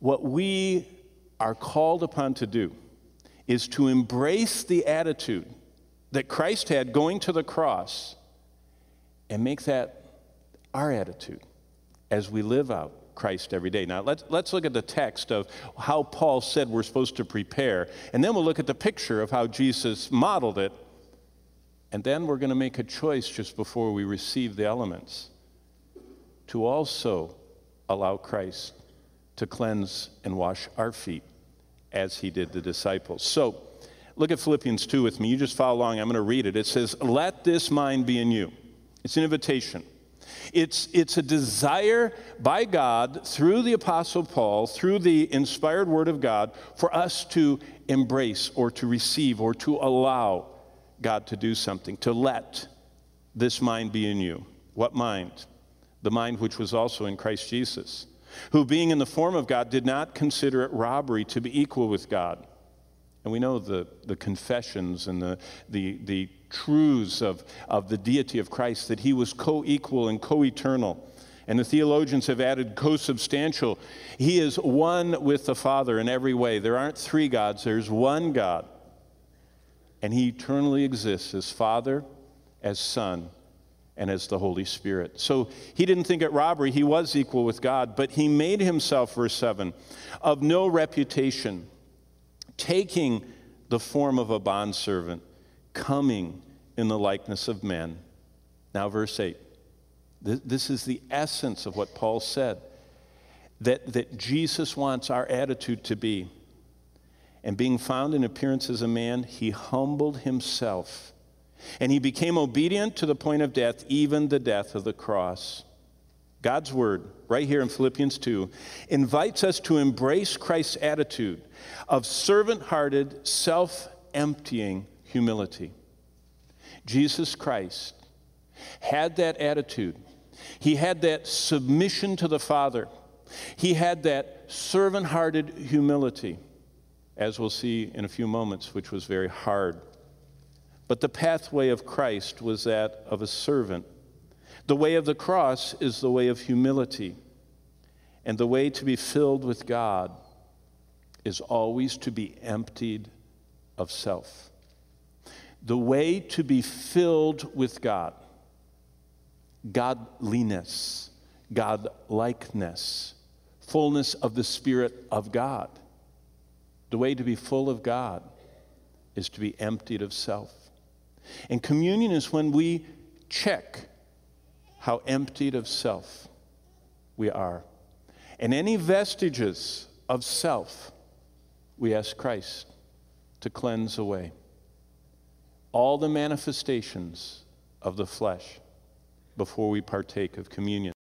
what we are called upon to do is to embrace the attitude that Christ had going to the cross and make that our attitude as we live out Christ every day. Now, let's, let's look at the text of how Paul said we're supposed to prepare, and then we'll look at the picture of how Jesus modeled it, and then we're going to make a choice just before we receive the elements to also allow Christ to cleanse and wash our feet as he did the disciples. So, look at Philippians 2 with me. You just follow along. I'm going to read it. It says, Let this mind be in you. It's an invitation. It's, it's a desire by God through the Apostle Paul, through the inspired Word of God, for us to embrace or to receive or to allow God to do something, to let this mind be in you. What mind? The mind which was also in Christ Jesus, who being in the form of God did not consider it robbery to be equal with God. And we know the, the confessions and the, the, the truths of, of the deity of Christ, that he was co equal and co eternal. And the theologians have added co substantial. He is one with the Father in every way. There aren't three gods, there's one God. And he eternally exists as Father, as Son, and as the Holy Spirit. So he didn't think it robbery. He was equal with God, but he made himself, verse 7, of no reputation, taking the form of a bondservant coming in the likeness of men. Now, verse 8. This is the essence of what Paul said that, that Jesus wants our attitude to be. And being found in appearance as a man, he humbled himself. And he became obedient to the point of death, even the death of the cross. God's word, right here in Philippians 2, invites us to embrace Christ's attitude of servant hearted, self emptying humility. Jesus Christ had that attitude. He had that submission to the Father. He had that servant hearted humility, as we'll see in a few moments, which was very hard. But the pathway of Christ was that of a servant. The way of the cross is the way of humility. And the way to be filled with God is always to be emptied of self the way to be filled with God, godliness, godlikeness, fullness of the Spirit of God. The way to be full of God is to be emptied of self. And communion is when we check how emptied of self we are. And any vestiges of self, we ask Christ to cleanse away all the manifestations of the flesh before we partake of communion.